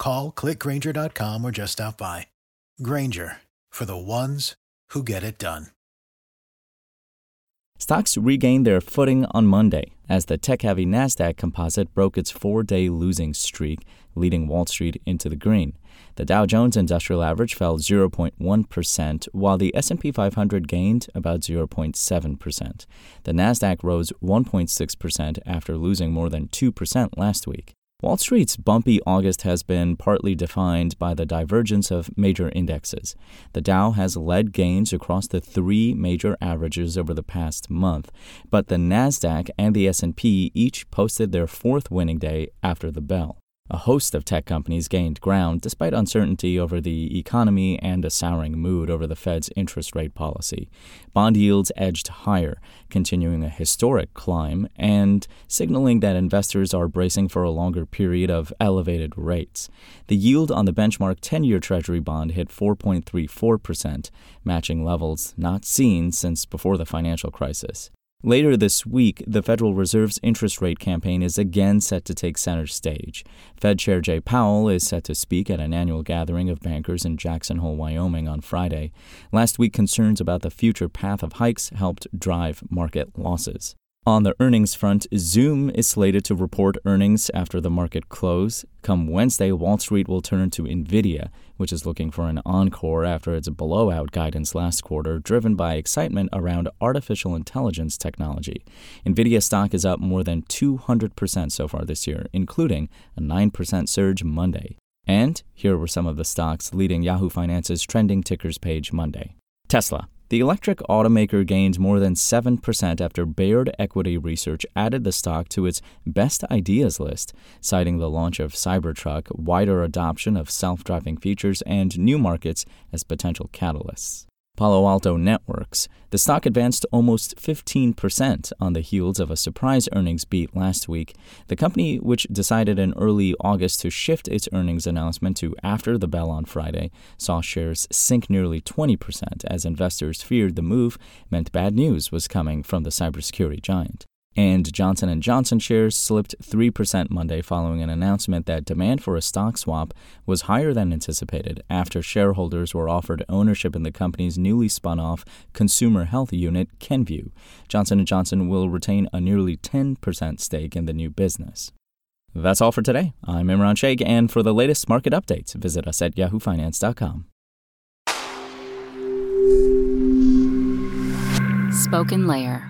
Call clickgrainger.com or just stop by. Grainger for the ones who get it done. Stocks regained their footing on Monday as the tech heavy NASDAQ composite broke its four day losing streak, leading Wall Street into the green. The Dow Jones Industrial Average fell 0.1%, while the S&P 500 gained about 0.7%. The Nasdaq rose 1.6% after losing more than 2% last week. Wall Street's bumpy August has been partly defined by the divergence of major indexes. The Dow has led gains across the three major averages over the past month, but the Nasdaq and the S&P each posted their fourth winning day after the bell. A host of tech companies gained ground despite uncertainty over the economy and a souring mood over the Fed's interest rate policy. Bond yields edged higher, continuing a historic climb and signaling that investors are bracing for a longer period of elevated rates. The yield on the benchmark 10 year Treasury bond hit 4.34%, matching levels not seen since before the financial crisis. Later this week, the Federal Reserve's interest rate campaign is again set to take center stage. Fed Chair Jay Powell is set to speak at an annual gathering of bankers in Jackson Hole, Wyoming on Friday. Last week, concerns about the future path of hikes helped drive market losses. On the earnings front, Zoom is slated to report earnings after the market close. Come Wednesday, Wall Street will turn to Nvidia, which is looking for an encore after its blowout guidance last quarter, driven by excitement around artificial intelligence technology. Nvidia stock is up more than 200% so far this year, including a 9% surge Monday. And here were some of the stocks leading Yahoo Finance's trending tickers page Monday. Tesla the electric automaker gained more than 7% after Baird Equity Research added the stock to its best ideas list, citing the launch of Cybertruck, wider adoption of self driving features, and new markets as potential catalysts. Palo Alto Networks. The stock advanced almost 15% on the heels of a surprise earnings beat last week. The company, which decided in early August to shift its earnings announcement to after the bell on Friday, saw shares sink nearly 20% as investors feared the move meant bad news was coming from the cybersecurity giant. And Johnson & Johnson shares slipped 3% Monday following an announcement that demand for a stock swap was higher than anticipated after shareholders were offered ownership in the company's newly spun off consumer health unit Kenvue. Johnson & Johnson will retain a nearly 10% stake in the new business. That's all for today. I'm Imran Sheikh, and for the latest market updates, visit us at yahoofinance.com. Spoken Layer.